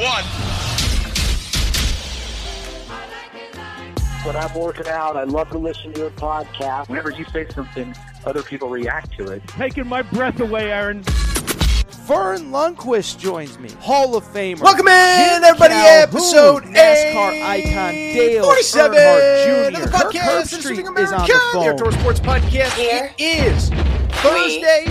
one. When I'm working out, I love to listen to your podcast. Whenever you say something, other people react to it. Taking my breath away, Aaron. Vern Lundquist joins me, Hall of Famer. Welcome in, Jim everybody. Calhoun, Episode NASCAR eight, icon Dale 47 Earnhardt Jr. the Kirk podcast, Herbstreit is on America, the the Outdoor. Sports Podcast. Here. It is Thursday,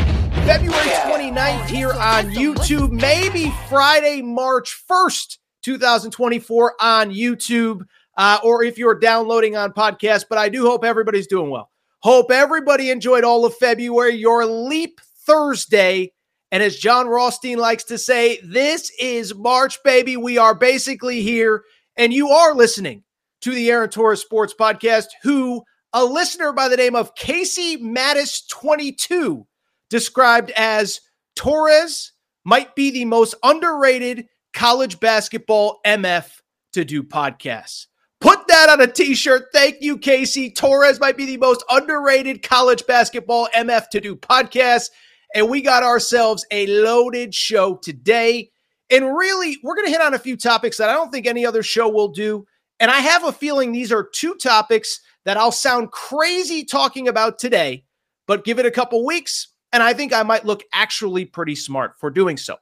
February Yeah. 29th here on YouTube. Maybe Friday, March 1st, 2024 on YouTube. Uh, or if you're downloading on podcast, but I do hope everybody's doing well. Hope everybody enjoyed all of February, your Leap Thursday. And as Jon Rothstein likes to say, this is March, baby. We are basically here, and you are listening to the Aaron Torres Sports Podcast, who a listener by the name of Casey Mattis22 described as Torres might be the most underrated college basketball MF to do podcasts. Put that on a t shirt. Thank you, Casey. Torres might be the most underrated college basketball MF to do podcasts. And we got ourselves a loaded show today. And really, we're going to hit on a few topics that I don't think any other show will do. And I have a feeling these are two topics that I'll sound crazy talking about today, but give it a couple weeks, and I think I might look actually pretty smart for doing so.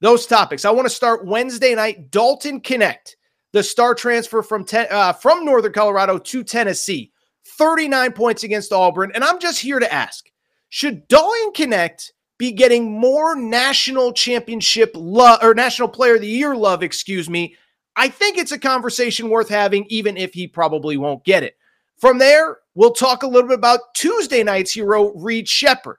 Those topics. I want to start Wednesday night. Dalton Knecht, the star transfer from ten, uh, from Northern Colorado to Tennessee, 39 points against Auburn. And I'm just here to ask should Dalton Knecht be getting more national championship love or national player of the year love, excuse me? I think it's a conversation worth having, even if he probably won't get it. From there, we'll talk a little bit about Tuesday night's hero, Reed Sheppard.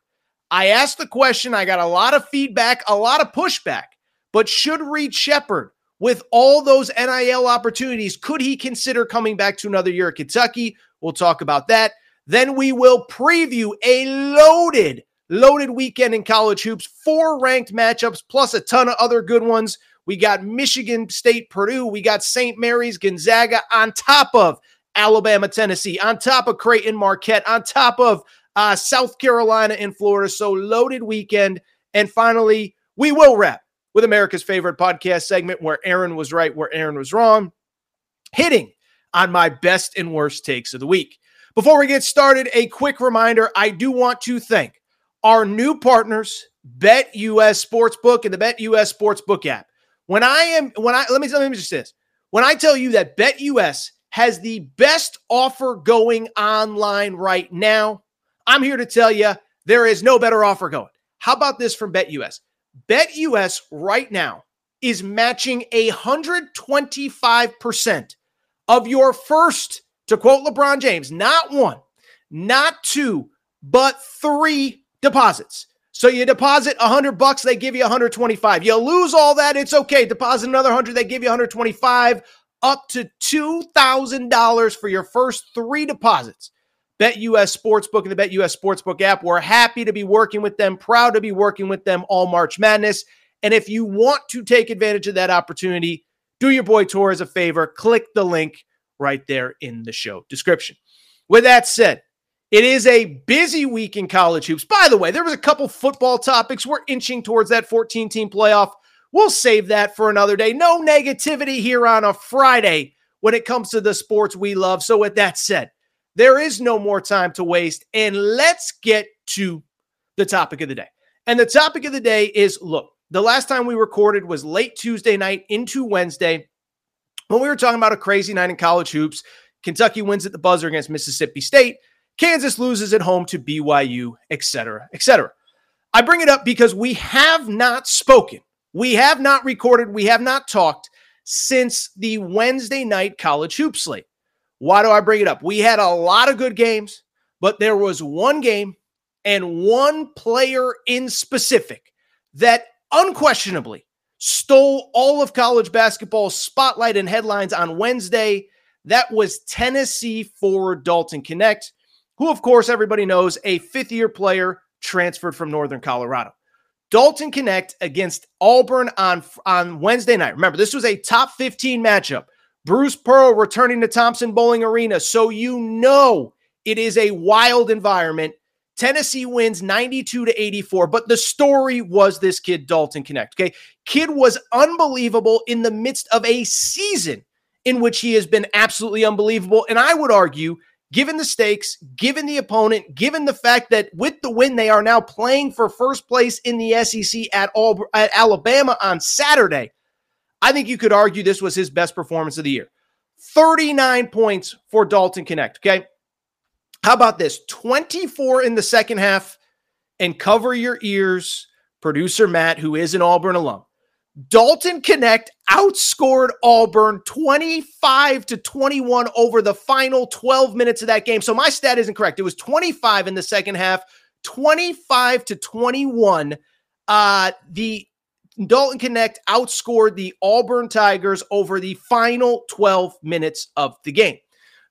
I asked the question, I got a lot of feedback, a lot of pushback, but should Reed Sheppard, with all those NIL opportunities, could he consider coming back to another year at Kentucky? We'll talk about that. Then we will preview a loaded, loaded weekend in college hoops, four ranked matchups, plus a ton of other good ones. We got Michigan State, Purdue. We got St. Mary's, Gonzaga, on top of Alabama, Tennessee, on top of Creighton, Marquette, on top of uh, South Carolina and Florida. So loaded weekend. And finally, we will wrap with America's favorite podcast segment where Aaron was right, where Aaron was wrong, hitting on my best and worst takes of the week. Before we get started, a quick reminder I do want to thank our new partners, Bet BetUS Sportsbook and the Bet BetUS Sportsbook app. When I am, when I, let me, let me just say this. When I tell you that BetUS has the best offer going online right now, I'm here to tell you there is no better offer going. How about this from BetUS? BetUS right now is matching 125% of your first, to quote LeBron James, not one, not two, but three deposits. So you deposit 100 bucks, they give you 125. You lose all that, it's okay. Deposit another 100, they give you 125, up to $2,000 for your first three deposits. Bet BetUS Sportsbook and the Bet BetUS Sportsbook app. We're happy to be working with them, proud to be working with them all March Madness. And if you want to take advantage of that opportunity, do your boy Torres a favor. Click the link right there in the show description. With that said, it is a busy week in college hoops. By the way, there was a couple football topics. We're inching towards that 14 team playoff. We'll save that for another day. No negativity here on a Friday when it comes to the sports we love. So, with that said, there is no more time to waste. And let's get to the topic of the day. And the topic of the day is look, the last time we recorded was late Tuesday night into Wednesday when we were talking about a crazy night in college hoops. Kentucky wins at the buzzer against Mississippi State. Kansas loses at home to BYU, etc., etc. I bring it up because we have not spoken. We have not recorded. We have not talked since the Wednesday night college hoop slate. Why do I bring it up? We had a lot of good games, but there was one game and one player in specific that unquestionably stole all of college basketball's spotlight and headlines on Wednesday. That was Tennessee forward Dalton Knecht, who, of course, everybody knows a fifth year player transferred from Northern Colorado. Dalton Knecht against Auburn on, on Wednesday night. Remember, this was a top 15 matchup. Bruce Pearl returning to Thompson Boling Arena. So you know it is a wild environment. Tennessee wins 92 to 84, but the story was this kid, Dalton Knecht. Okay. Kid was unbelievable in the midst of a season in which he has been absolutely unbelievable. And I would argue, given the stakes, given the opponent, given the fact that with the win, they are now playing for first place in the SEC at, at Alabama on Saturday. I think you could argue this was his best performance of the year. 39 points for Dalton Knecht. Okay. How about this? 24 in the second half and cover your ears, producer Matt, who is an Auburn alum. Dalton Knecht outscored Auburn 25 to 21 over the final 12 minutes of that game. So my stat isn't correct. It was 25 in the second half, 25 to 21. Uh, the Dalton Knecht outscored the Auburn Tigers over the final 12 minutes of the game.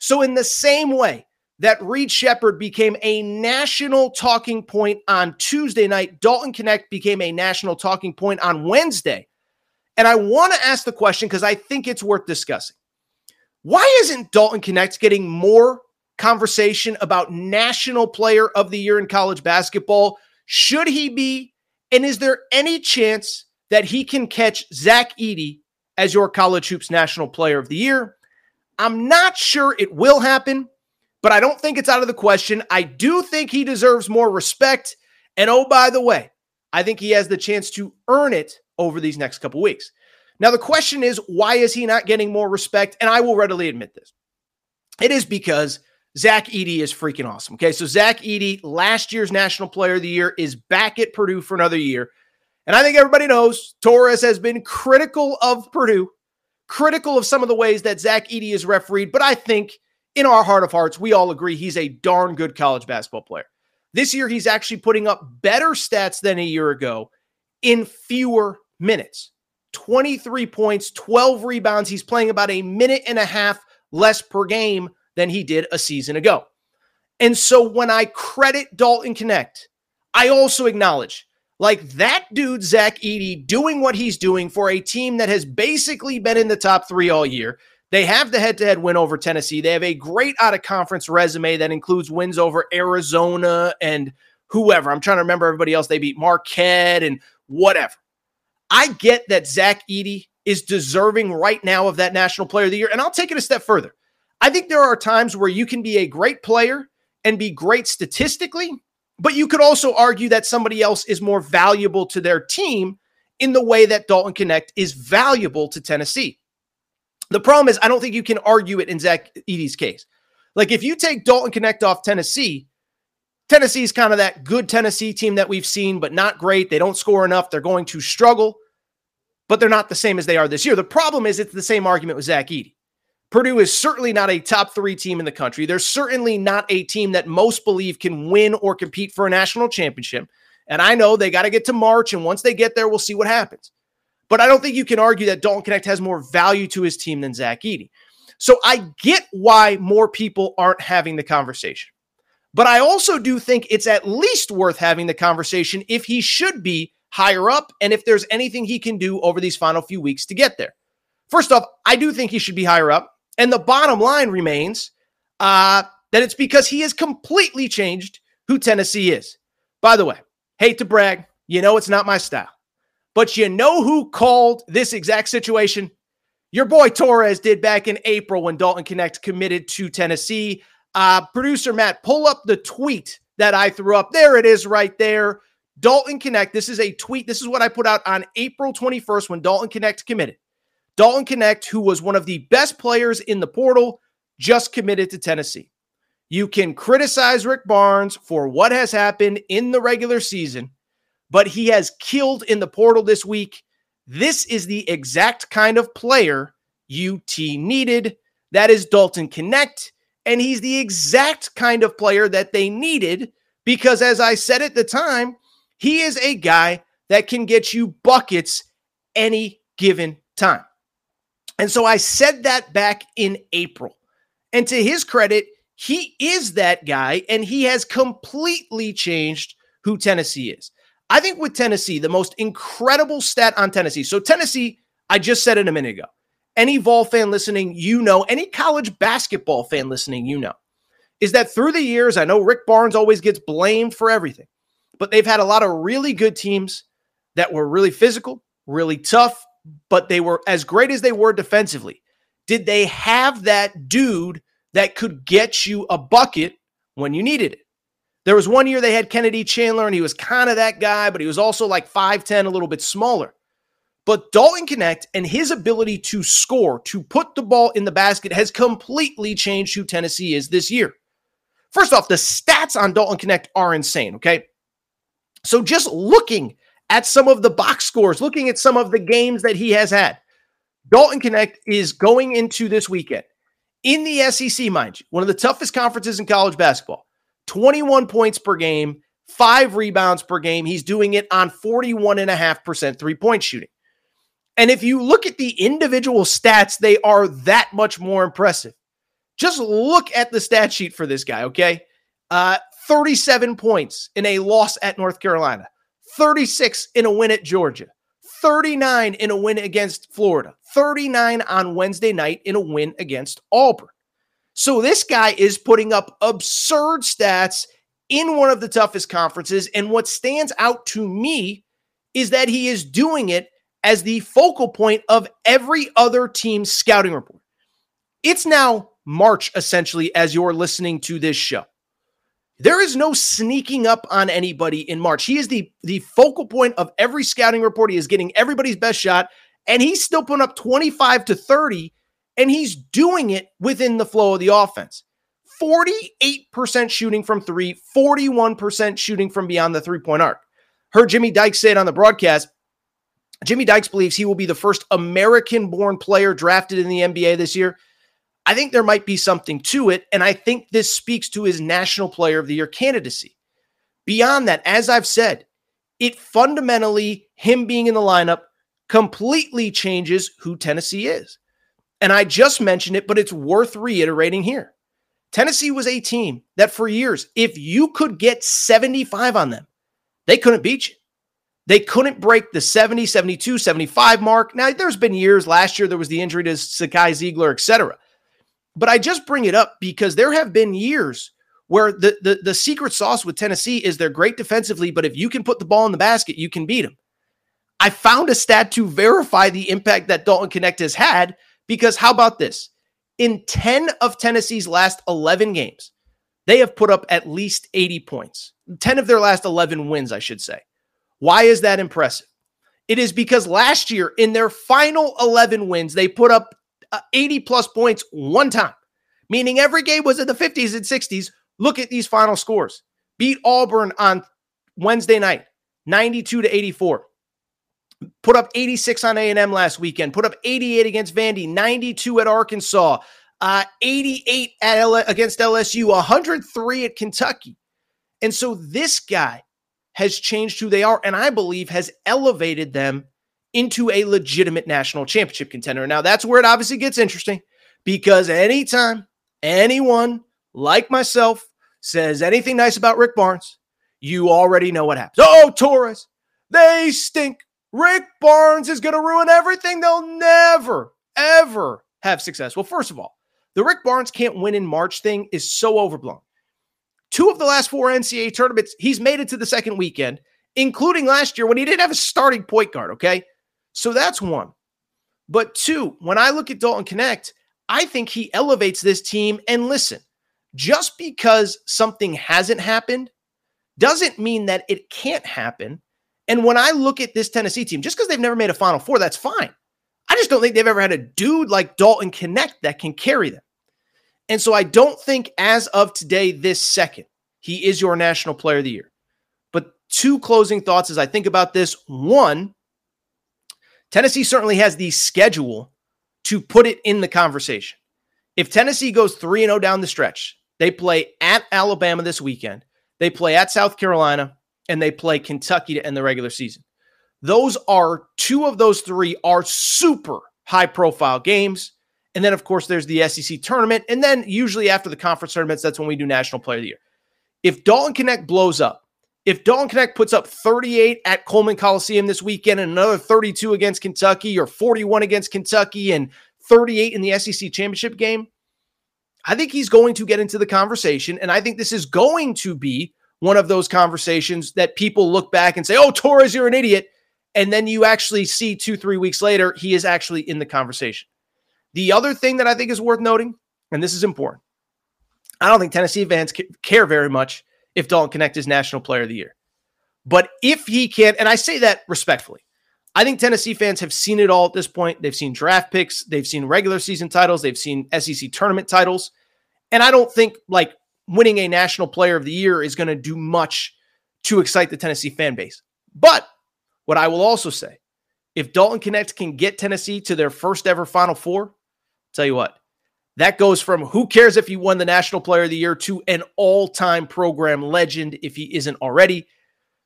So, in the same way that Reed Sheppard became a national talking point on Tuesday night, Dalton Knecht became a national talking point on Wednesday. And I want to ask the question because I think it's worth discussing. Why isn't Dalton Knecht getting more conversation about National Player of the Year in college basketball? Should he be? And is there any chance that he can catch Zach Edey as your college hoops national player of the year. I'm not sure it will happen, but I don't think it's out of the question. I do think he deserves more respect. And oh, by the way, I think he has the chance to earn it over these next couple weeks. Now, the question is, why is he not getting more respect? And I will readily admit this. It is because Zach Edey is freaking awesome. Okay. So, Zach Edey, last year's National Player of the Year, is back at Purdue for another year. And I think everybody knows Torres has been critical of Purdue, critical of some of the ways that Zach Edey is refereed. But I think in our heart of hearts, we all agree he's a darn good college basketball player. This year, he's actually putting up better stats than a year ago in fewer minutes 23 points, 12 rebounds. He's playing about a minute and a half less per game than he did a season ago. And so when I credit Dalton Knecht, I also acknowledge like that dude, Zach Edey, doing what he's doing for a team that has basically been in the top three all year. They have the head to head win over Tennessee. They have a great out of conference resume that includes wins over Arizona and whoever. I'm trying to remember everybody else. They beat Marquette and whatever. I get that Zach Edey is deserving right now of that National Player of the Year. And I'll take it a step further. I think there are times where you can be a great player and be great statistically but you could also argue that somebody else is more valuable to their team in the way that Dalton Knecht is valuable to Tennessee. The problem is, I don't think you can argue it in Zach Edey's case. Like, if you take Dalton Knecht off Tennessee, Tennessee is kind of that good Tennessee team that we've seen, but not great. They don't score enough. They're going to struggle, but they're not the same as they are this year. The problem is, it's the same argument with Zach Edey. Purdue is certainly not a top three team in the country. They're certainly not a team that most believe can win or compete for a national championship. And I know they got to get to March, and once they get there, we'll see what happens. But I don't think you can argue that Dalton Knecht has more value to his team than Zach Edey. So I get why more people aren't having the conversation. But I also do think it's at least worth having the conversation if he should be higher up and if there's anything he can do over these final few weeks to get there. First off, I do think he should be higher up. And the bottom line remains uh, that it's because he has completely changed who Tennessee is. By the way, hate to brag, you know it's not my style. But you know who called this exact situation? Your boy Torres did back in April when Dalton Knecht committed to Tennessee. Uh, producer Matt, pull up the tweet that I threw up. There it is right there. Dalton Knecht. this is a tweet. This is what I put out on April 21st when Dalton Knecht committed. Dalton Knecht, who was one of the best players in the portal, just committed to Tennessee. You can criticize Rick Barnes for what has happened in the regular season, but he has killed in the portal this week. This is the exact kind of player UT needed. That is Dalton Knecht. And he's the exact kind of player that they needed because, as I said at the time, he is a guy that can get you buckets any given time. And so I said that back in April. And to his credit, he is that guy and he has completely changed who Tennessee is. I think with Tennessee, the most incredible stat on Tennessee. So, Tennessee, I just said it a minute ago. Any Vol fan listening, you know, any college basketball fan listening, you know, is that through the years, I know Rick Barnes always gets blamed for everything, but they've had a lot of really good teams that were really physical, really tough, but they were as great as they were defensively. Did they have that dude that could get you a bucket when you needed it? There was one year they had Kennedy Chandler, and he was kind of that guy, but he was also like 5'10, a little bit smaller. But Dalton Knecht and his ability to score, to put the ball in the basket, has completely changed who Tennessee is this year. First off, the stats on Dalton Knecht are insane, okay? So just looking at some of the box scores, looking at some of the games that he has had, Dalton Knecht is going into this weekend in the SEC, mind you, one of the toughest conferences in college basketball. 21 points per game, five rebounds per game. He's doing it on 41.5% three point shooting. And if you look at the individual stats, they are that much more impressive. Just look at the stat sheet for this guy, okay? Uh, 37 points in a loss at North Carolina, 36 in a win at Georgia, 39 in a win against Florida, 39 on Wednesday night in a win against Auburn. So this guy is putting up absurd stats in one of the toughest conferences. And what stands out to me is that he is doing it as the focal point of every other team's scouting report. It's now March, essentially, as you're listening to this show. There is no sneaking up on anybody in March. He is the, the focal point of every scouting report. He is getting everybody's best shot, and he's still putting up 25 to 30, and he's doing it within the flow of the offense. 48% shooting from three, 41% shooting from beyond the three point arc. Heard Jimmy Dykes say it on the broadcast. Jimmy Dykes believes he will be the first American born player drafted in the NBA this year. I think there might be something to it. And I think this speaks to his National Player of the Year candidacy. Beyond that, as I've said, it fundamentally, him being in the lineup, completely changes who Tennessee is. And I just mentioned it, but it's worth reiterating here. Tennessee was a team that for years, if you could get 75 on them, they couldn't beat you. They couldn't break the 70, 72, 75 mark. Now, there's been years, last year there was the injury to Zakai Zeigler, etc. But I just bring it up because there have been years where the, the, the secret sauce with Tennessee is they're great defensively, but if you can put the ball in the basket, you can beat them. I found a stat to verify the impact that Dalton Knecht has had because how about this? In 10 of Tennessee's last 11 games, they have put up at least 80 points. 10 of their last 11 wins, I should say. Why is that impressive? It is because last year, in their final 11 wins, they put up uh, 80 plus points one time, meaning every game was in the 50s and 60s. Look at these final scores. Beat Auburn on Wednesday night, 92 to 84. Put up 86 on A&M last weekend. Put up 88 against Vandy, 92 at Arkansas, uh, 88 at L- against LSU, 103 at Kentucky. And so this guy has changed who they are, and I believe has elevated them into a legitimate national championship contender. Now, that's where it obviously gets interesting because anytime anyone like myself says anything nice about Rick Barnes, you already know what happens. Oh, Torres, they stink. Rick Barnes is going to ruin everything. They'll never, ever have success. Well, first of all, the Rick Barnes can't win in March thing is so overblown. Two of the last four NCAA tournaments, he's made it to the second weekend, including last year when he didn't have a starting point guard. Okay. So that's one. But two, when I look at Dalton Knecht, I think he elevates this team. And listen, just because something hasn't happened doesn't mean that it can't happen. And when I look at this Tennessee team, just because they've never made a Final Four, that's fine. I just don't think they've ever had a dude like Dalton Knecht that can carry them. And so I don't think as of today, this second, he is your national player of the year. But two closing thoughts as I think about this. One, Tennessee certainly has the schedule to put it in the conversation. If Tennessee goes 3 0 down the stretch, they play at Alabama this weekend, they play at South Carolina, and they play Kentucky to end the regular season. Those are two of those three are super high profile games. And then, of course, there's the SEC tournament. And then, usually after the conference tournaments, that's when we do National Player of the Year. If Dalton Knecht blows up, if Dalton Knecht puts up 38 at Coleman Coliseum this weekend and another 32 against Kentucky or 41 against Kentucky and 38 in the SEC championship game, I think he's going to get into the conversation. And I think this is going to be one of those conversations that people look back and say, oh, Torres, you're an idiot. And then you actually see two, three weeks later, he is actually in the conversation. The other thing that I think is worth noting, and this is important, I don't think Tennessee fans care very much if Dalton Knecht is National Player of the Year. But if he can, and I say that respectfully, I think Tennessee fans have seen it all at this point. They've seen draft picks, they've seen regular season titles, they've seen SEC tournament titles. And I don't think like winning a National Player of the Year is going to do much to excite the Tennessee fan base. But what I will also say, if Dalton Knecht can get Tennessee to their first ever Final Four, tell you what, that goes from who cares if he won the National Player of the Year to an all time program legend if he isn't already.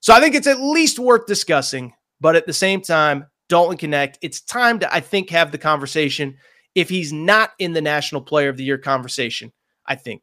So I think it's at least worth discussing. But at the same time, Dalton Knecht, it's time to, I think, have the conversation. If he's not in the National Player of the Year conversation, I think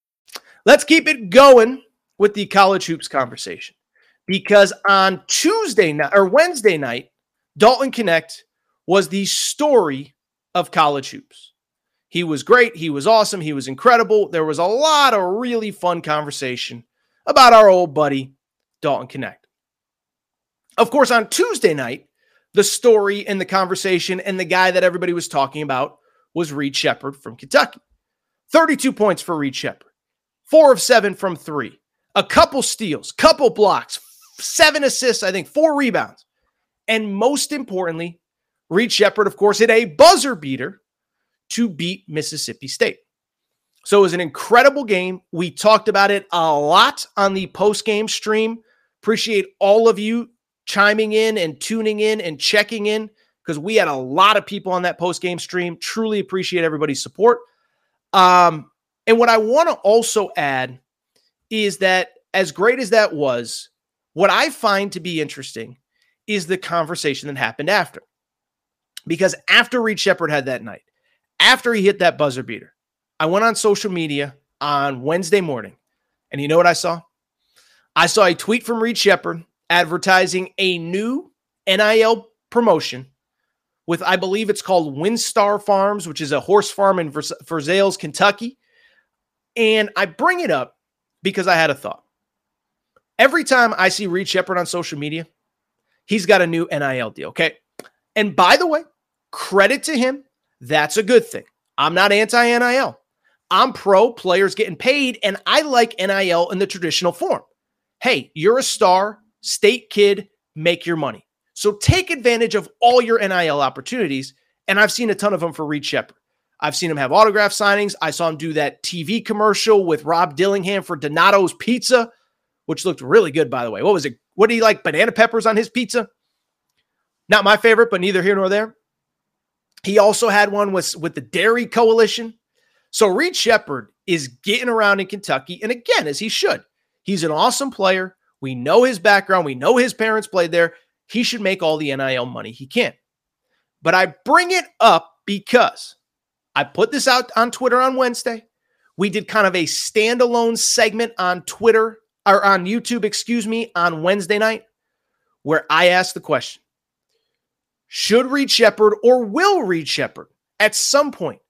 Let's keep it going with the college hoops conversation because on Tuesday night or Wednesday night, Dalton Knecht was the story of college hoops. He was great. He was awesome. He was incredible. There was a lot of really fun conversation about our old buddy, Dalton Knecht. Of course, on Tuesday night, the story and the conversation and the guy that everybody was talking about was Reed Sheppard from Kentucky. 32 points for Reed Sheppard four of seven from three, a couple steals, couple blocks, seven assists, I think, four rebounds. And most importantly, Reed Sheppard, of course, hit a buzzer beater to beat Mississippi State. So it was an incredible game. We talked about it a lot on the post game stream. Appreciate all of you chiming in and tuning in and checking in because we had a lot of people on that post game stream. Truly appreciate everybody's support. Um, and what I want to also add is that as great as that was, what I find to be interesting is the conversation that happened after. Because after Reed Sheppard had that night, after he hit that buzzer beater, I went on social media on Wednesday morning, and you know what I saw? I saw a tweet from Reed Sheppard advertising a new NIL promotion with, I believe it's called Winstar Farms, which is a horse farm in Versailles, Kentucky. And I bring it up because I had a thought. Every time I see Reed Sheppard on social media, he's got a new NIL deal. Okay. And by the way, credit to him. That's a good thing. I'm not anti NIL. I'm pro players getting paid, and I like NIL in the traditional form. Hey, you're a star, state kid, make your money. So take advantage of all your NIL opportunities. And I've seen a ton of them for Reed Sheppard. I've seen him have autograph signings. I saw him do that TV commercial with Rob Dillingham for Donato's Pizza, which looked really good, by the way. What was it? What do you like? Banana peppers on his pizza? Not my favorite, but neither here nor there. He also had one with, with the Dairy Coalition. So Reed Sheppard is getting around in Kentucky. And again, as he should, he's an awesome player. We know his background. We know his parents played there. He should make all the NIL money he can. But I bring it up because I put this out on Twitter on Wednesday. We did kind of a standalone segment on Twitter or on YouTube, excuse me, on Wednesday night where I asked the question Should Reed Sheppard or will Reed Sheppard at some point,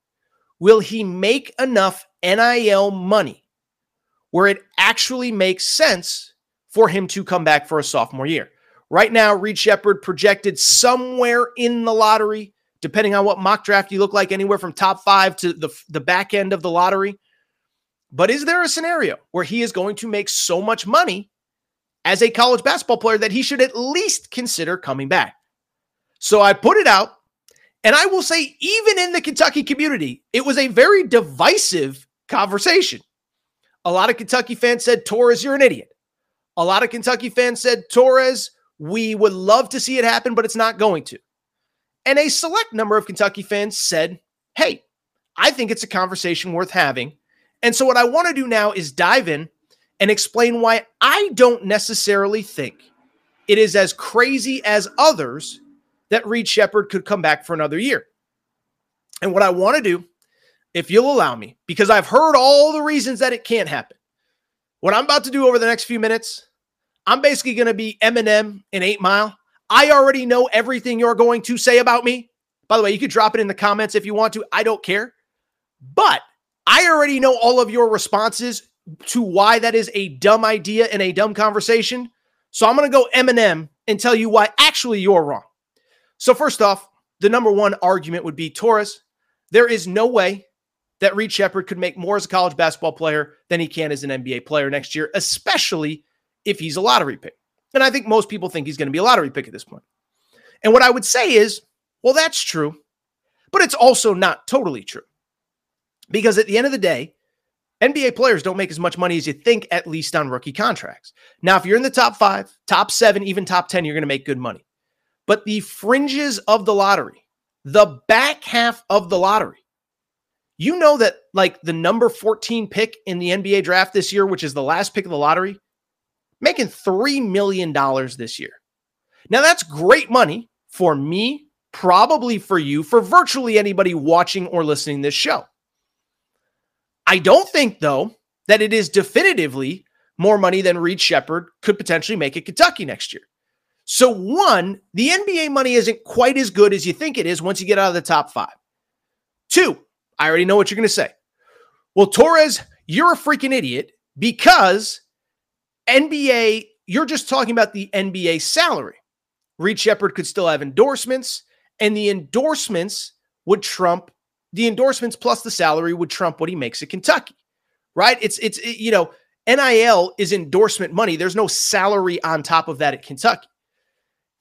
will he make enough NIL money where it actually makes sense for him to come back for a sophomore year? Right now, Reed Sheppard projected somewhere in the lottery depending on what mock draft you look like, anywhere from top five to the, the back end of the lottery. But is there a scenario where he is going to make so much money as a college basketball player that he should at least consider coming back? So I put it out, and I will say, even in the Kentucky community, it was a very divisive conversation. A lot of Kentucky fans said, Torres, you're an idiot. A lot of Kentucky fans said, Torres, we would love to see it happen, but it's not going to. And a select number of Kentucky fans said, Hey, I think it's a conversation worth having. And so, what I want to do now is dive in and explain why I don't necessarily think it is as crazy as others that Reed Sheppard could come back for another year. And what I want to do, if you'll allow me, because I've heard all the reasons that it can't happen, what I'm about to do over the next few minutes, I'm basically going to be Eminem in Eight Mile. I already know everything you're going to say about me. By the way, you could drop it in the comments if you want to. I don't care. But I already know all of your responses to why that is a dumb idea and a dumb conversation. So I'm going to go Eminem and tell you why actually you're wrong. So, first off, the number one argument would be Torres. There is no way that Reed Sheppard could make more as a college basketball player than he can as an NBA player next year, especially if he's a lottery pick. And I think most people think he's going to be a lottery pick at this point. And what I would say is, well, that's true, but it's also not totally true. Because at the end of the day, NBA players don't make as much money as you think, at least on rookie contracts. Now, if you're in the top five, top seven, even top 10, you're going to make good money. But the fringes of the lottery, the back half of the lottery, you know that like the number 14 pick in the NBA draft this year, which is the last pick of the lottery, making $3 million this year. Now, that's great money for me, probably for you, for virtually anybody watching or listening this show. I don't think, though, that it is definitively more money than Reed Sheppard could potentially make at Kentucky next year. So, one, the NBA money isn't quite as good as you think it is once you get out of the top five. Two, I already know what you're going to say. Well, Torres, you're a freaking idiot because NBA, you're just talking about the NBA salary. Reed Sheppard could still have endorsements, and the endorsements would trump the endorsements plus the salary would trump what he makes at Kentucky, right? It's it's it, you know NIL is endorsement money. There's no salary on top of that at Kentucky,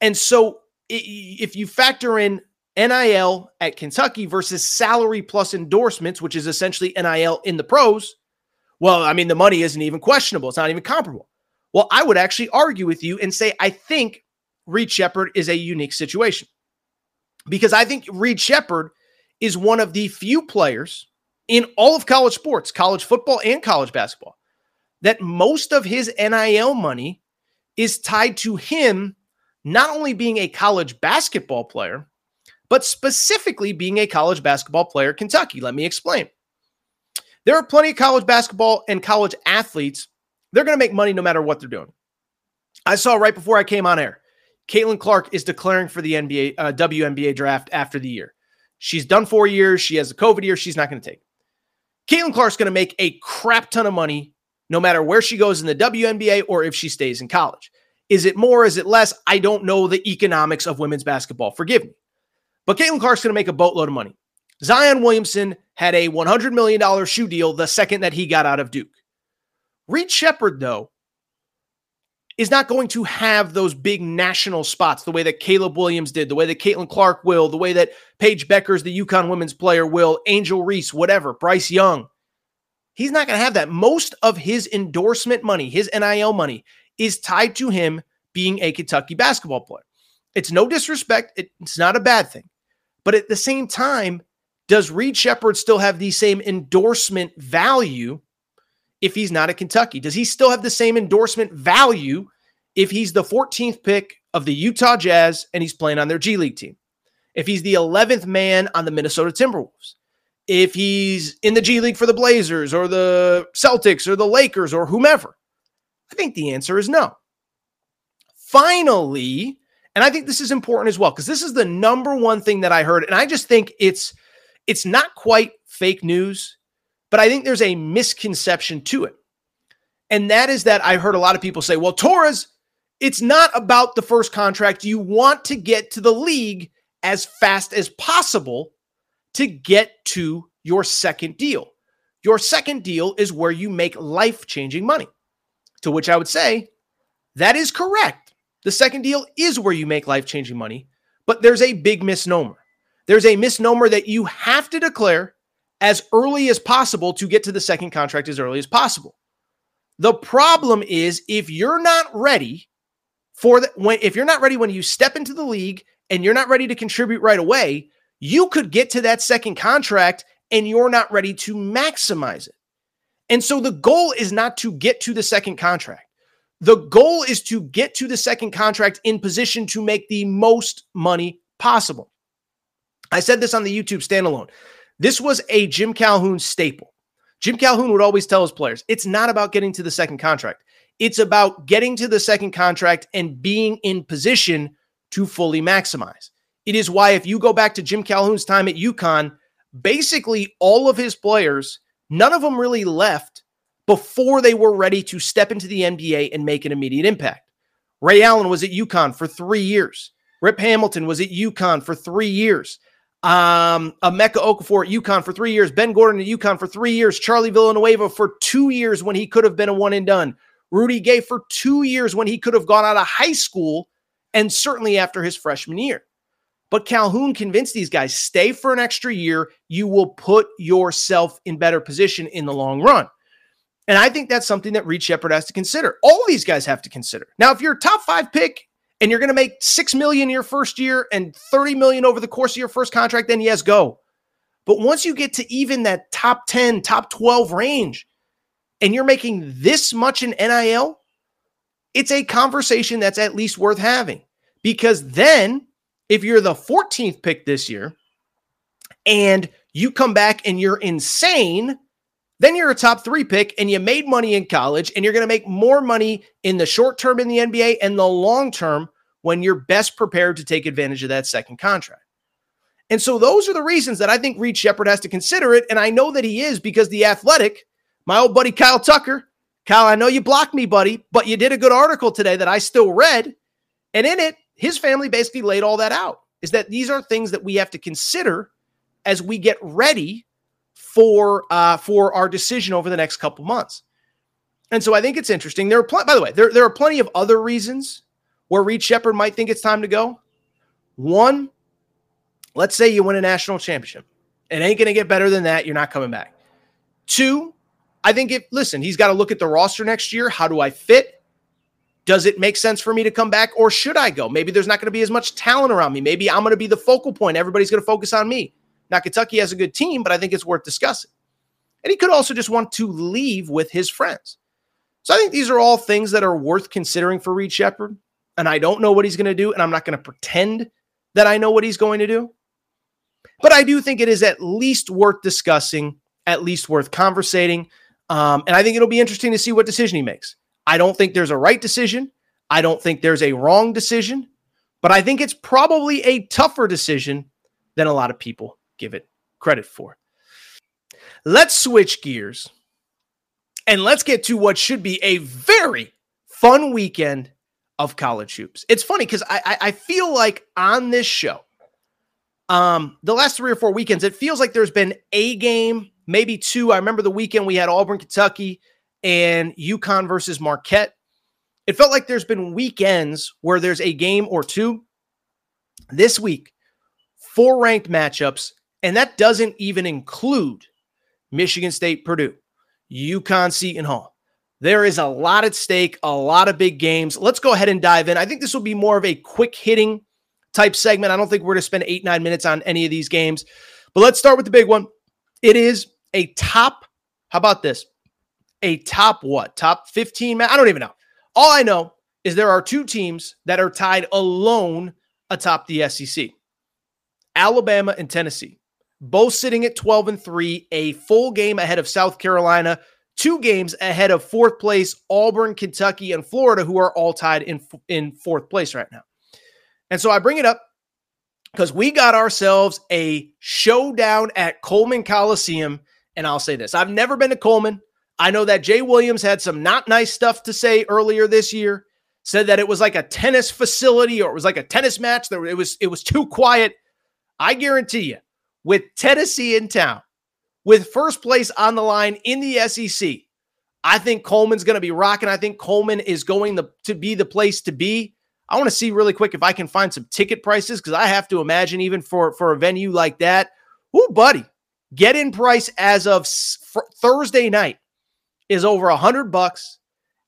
and so if you factor in NIL at Kentucky versus salary plus endorsements, which is essentially NIL in the pros, well, I mean the money isn't even questionable. It's not even comparable. Well, I would actually argue with you and say I think Reed Sheppard is a unique situation because I think Reed Sheppard is one of the few players in all of college sports, college football and college basketball, that most of his NIL money is tied to him not only being a college basketball player, but specifically being a college basketball player Kentucky. Let me explain. There are plenty of college basketball and college athletes they're going to make money no matter what they're doing. I saw right before I came on air, Caitlin Clark is declaring for the NBA uh, WNBA draft after the year. She's done four years. She has a COVID year. She's not going to take. Caitlin Clark's going to make a crap ton of money no matter where she goes in the WNBA or if she stays in college. Is it more? Is it less? I don't know the economics of women's basketball. Forgive me. But Caitlin Clark's going to make a boatload of money. Zion Williamson had a $100 million shoe deal the second that he got out of Duke. Reed Sheppard, though, is not going to have those big national spots the way that Caleb Williams did, the way that Caitlin Clark will, the way that Paige Bueckers, the UConn women's player, will, Angel Reese, whatever, Bryce Young. He's not going to have that. Most of his endorsement money, his NIL money, is tied to him being a Kentucky basketball player. It's no disrespect, it's not a bad thing. But at the same time, does Reed Sheppard still have the same endorsement value if he's not at Kentucky? Does he still have the same endorsement value if he's the 14th pick of the Utah Jazz and he's playing on their G League team? If he's the 11th man on the Minnesota Timberwolves? If he's in the G League for the Blazers or the Celtics or the Lakers or whomever? I think the answer is no. Finally, and I think this is important as well because this is the number one thing that I heard and I just think it's it's not quite fake news but I think there's a misconception to it. And that is that I heard a lot of people say, well, Torres, it's not about the first contract. You want to get to the league as fast as possible to get to your second deal. Your second deal is where you make life changing money. To which I would say, that is correct. The second deal is where you make life changing money, but there's a big misnomer. There's a misnomer that you have to declare as early as possible to get to the second contract as early as possible. The problem is if you're not ready for the when if you're not ready when you step into the league and you're not ready to contribute right away, you could get to that second contract and you're not ready to maximize it. And so the goal is not to get to the second contract. The goal is to get to the second contract in position to make the most money possible. I said this on the YouTube standalone. This was a Jim Calhoun staple. Jim Calhoun would always tell his players it's not about getting to the second contract, it's about getting to the second contract and being in position to fully maximize. It is why, if you go back to Jim Calhoun's time at UConn, basically all of his players, none of them really left before they were ready to step into the NBA and make an immediate impact. Ray Allen was at UConn for three years. Rip Hamilton was at UConn for three years. Um, Emeka Okafor at UConn for three years. Ben Gordon at UConn for three years. Charlie Villanueva for two years when he could have been a one and done. Rudy Gay for two years when he could have gone out of high school and certainly after his freshman year. But Calhoun convinced these guys stay for an extra year. You will put yourself in better position in the long run. And I think that's something that Reed Sheppard has to consider. All these guys have to consider. Now, if you're a top five pick and you're going to make 6 million your first year and 30 million over the course of your first contract, then yes, go. But once you get to even that top 10, top 12 range, and you're making this much in NIL, it's a conversation that's at least worth having. Because then, if you're the 14th pick this year and you come back and you're insane, then you're a top three pick and you made money in college and you're going to make more money in the short term in the NBA and the long term when you're best prepared to take advantage of that second contract. And so those are the reasons that I think Reed Sheppard has to consider it. And I know that he is because the athletic, my old buddy Kyle Tucker, Kyle, I know you blocked me, buddy, but you did a good article today that I still read. And in it, his family basically laid all that out is that these are things that we have to consider as we get ready for uh, for our decision over the next couple months. And so I think it's interesting. There are pl- by the way, there, there are plenty of other reasons where Reed Sheppard might think it's time to go. One, let's say you win a national championship. It ain't going to get better than that. You're not coming back. Two, I think if listen, he's got to look at the roster next year. How do I fit? Does it make sense for me to come back or should I go? Maybe there's not going to be as much talent around me. Maybe I'm going to be the focal point. Everybody's going to focus on me. Now, Kentucky has a good team, but I think it's worth discussing. And he could also just want to leave with his friends. So I think these are all things that are worth considering for Reed Sheppard. And I don't know what he's going to do, and I'm not going to pretend that I know what he's going to do. But I do think it is at least worth discussing, at least worth conversating. Um, and I think it'll be interesting to see what decision he makes. I don't think there's a right decision. I don't think there's a wrong decision, but I think it's probably a tougher decision than a lot of people give it credit for. Let's switch gears and let's get to what should be a very fun weekend of college hoops. It's funny because I, I feel like on this show, um, the last three or four weekends, it feels like there's been a game, maybe two. I remember the weekend we had Auburn, Kentucky, and UConn versus Marquette. It felt like there's been weekends where there's a game or two. This week, four ranked matchups, and that doesn't even include Michigan State, Purdue, UConn, Seton Hall. There is a lot at stake, a lot of big games. Let's go ahead and dive in. I think this will be more of a quick hitting type segment. I don't think we're going to spend eight, nine minutes on any of these games, but let's start with the big one. It is a top, how about this? A top what? Top 15? I don't even know. All I know is there are two teams that are tied alone atop the SEC Alabama and Tennessee, both sitting at 12 and 3, a full game ahead of South Carolina, two games ahead of fourth place Auburn, Kentucky, and Florida, who are all tied in, in fourth place right now. And so I bring it up because we got ourselves a showdown at Coleman Coliseum. And I'll say this I've never been to Coleman. I know that Jay Williams had some not nice stuff to say earlier this year. Said that it was like a tennis facility or it was like a tennis match. There, it was it was too quiet. I guarantee you, with Tennessee in town, with first place on the line in the SEC, I think Coleman's going to be rocking. I think Coleman is going to, to be the place to be. I want to see really quick if I can find some ticket prices because I have to imagine even for for a venue like that, oh buddy, get in price as of Thursday night is over a hundred bucks,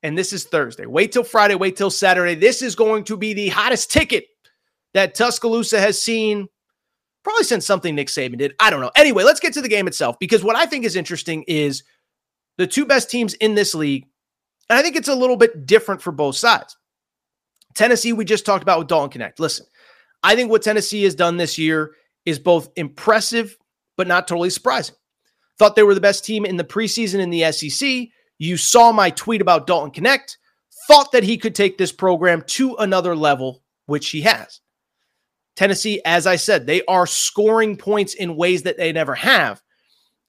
and this is Thursday. Wait till Friday. Wait till Saturday. This is going to be the hottest ticket that Tuscaloosa has seen probably since something Nick Saban did. I don't know. Anyway, let's get to the game itself because what I think is interesting is the two best teams in this league, and I think it's a little bit different for both sides. Tennessee, we just talked about with Dalton Knecht. Listen, I think what Tennessee has done this year is both impressive, but not totally surprising. Thought they were the best team in the preseason in the SEC. You saw my tweet about Dalton Knecht. Thought that he could take this program to another level, which he has. Tennessee, as I said, they are scoring points in ways that they never have.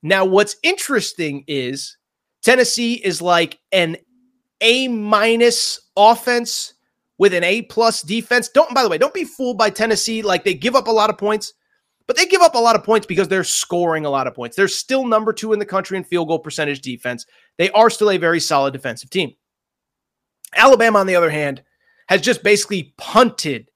Now, what's interesting is Tennessee is like an A minus offense with an A plus defense. Don't, by the way, don't be fooled by Tennessee. Like they give up a lot of points, but they give up a lot of points because they're scoring a lot of points. They're still number two in the country in field goal percentage defense. They are still a very solid defensive team. Alabama, on the other hand, has just basically punted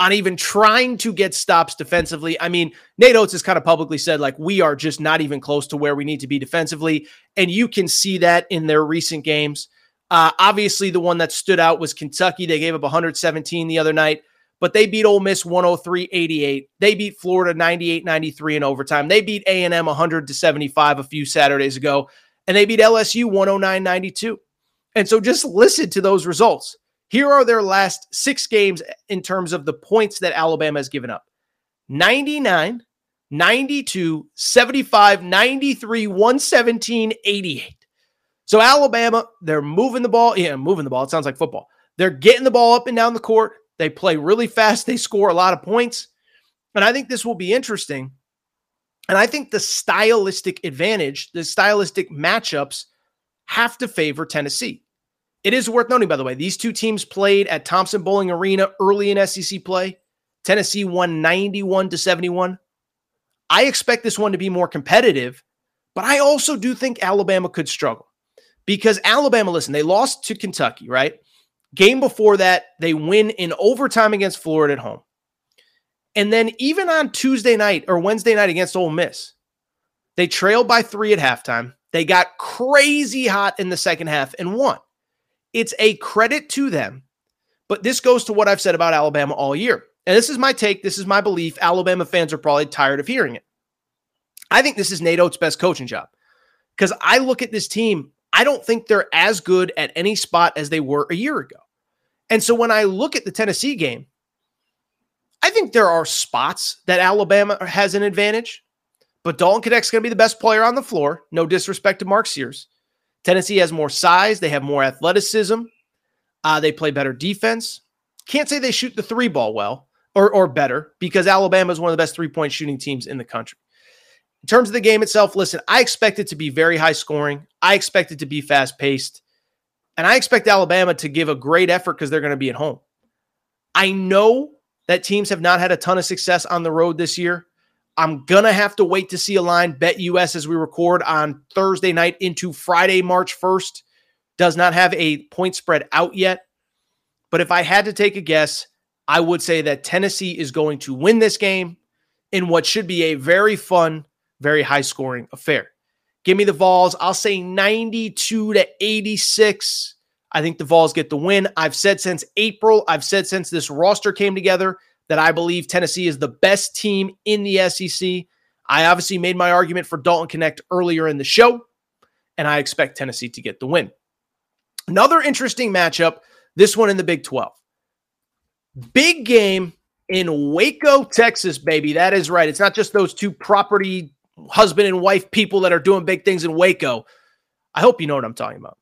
on even trying to get stops defensively. I mean, Nate Oats has kind of publicly said, like, we are just not even close to where we need to be defensively. And you can see that in their recent games. Uh, obviously, the one that stood out was Kentucky. They gave up 117 the other night, but they beat Ole Miss 103-88. They beat Florida 98-93 in overtime. They beat A&M 100 to 75 a few Saturdays ago, and they beat LSU 109-92. And so just listen to those results. Here are their last six games in terms of the points that Alabama has given up 99, 92, 75, 93, 117, 88. So Alabama, they're moving the ball. Yeah, moving the ball. It sounds like football. They're getting the ball up and down the court. They play really fast. They score a lot of points. And I think this will be interesting. And I think the stylistic advantage, the stylistic matchups have to favor Tennessee. It is worth noting, by the way, these two teams played at Thompson Boling Arena early in SEC play. Tennessee won 91 to 71. I expect this one to be more competitive, but I also do think Alabama could struggle because Alabama, listen, they lost to Kentucky, right? Game before that, they win in overtime against Florida at home. And then even on Tuesday night or Wednesday night against Ole Miss, they trailed by three at halftime. They got crazy hot in the second half and won. It's a credit to them. But this goes to what I've said about Alabama all year. And this is my take. This is my belief. Alabama fans are probably tired of hearing it. I think this is Nate Oats' best coaching job because I look at this team I don't think they're as good at any spot as they were a year ago. And so when I look at the Tennessee game, I think there are spots that Alabama has an advantage, but Dalton Knecht's going to be the best player on the floor. No disrespect to Mark Sears. Tennessee has more size, they have more athleticism, uh, they play better defense. Can't say they shoot the three ball well or, or better because Alabama is one of the best three point shooting teams in the country. In terms of the game itself, listen, I expect it to be very high scoring. I expect it to be fast paced. And I expect Alabama to give a great effort because they're going to be at home. I know that teams have not had a ton of success on the road this year. I'm going to have to wait to see a line. BetUS as we record on Thursday night into Friday, March 1st, does not have a point spread out yet. But if I had to take a guess, I would say that Tennessee is going to win this game in what should be a very fun, very high scoring affair. Give me the Vols. I'll say 92 to 86. I think the Vols get the win. I've said since April, I've said since this roster came together that I believe Tennessee is the best team in the SEC. I obviously made my argument for Dalton Knecht earlier in the show, and I expect Tennessee to get the win. Another interesting matchup, this one in the Big 12. Big game in Waco, Texas, baby. That is right. It's not just those two property husband and wife people that are doing big things in Waco. I hope you know what I'm talking about.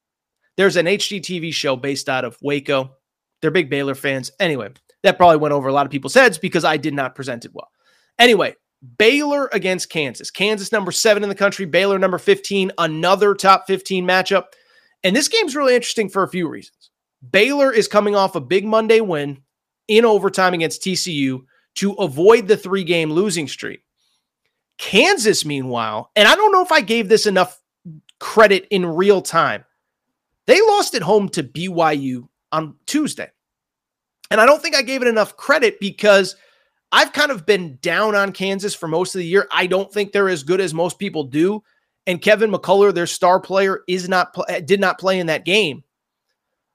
There's an HGTV show based out of Waco. They're big Baylor fans. Anyway, that probably went over a lot of people's heads because I did not present it well. Anyway, Baylor against Kansas. Kansas number seven in the country, Baylor number 15, another top 15 matchup. And this game's really interesting for a few reasons. Baylor is coming off a big Monday win in overtime against TCU to avoid the three game losing streak. Kansas, meanwhile, and I don't know if I gave this enough credit in real time, they lost at home to BYU on Tuesday. And I don't think I gave it enough credit because I've kind of been down on Kansas for most of the year. I don't think they're as good as most people do. And Kevin McCullar, their star player, is not eh, did not play in that game.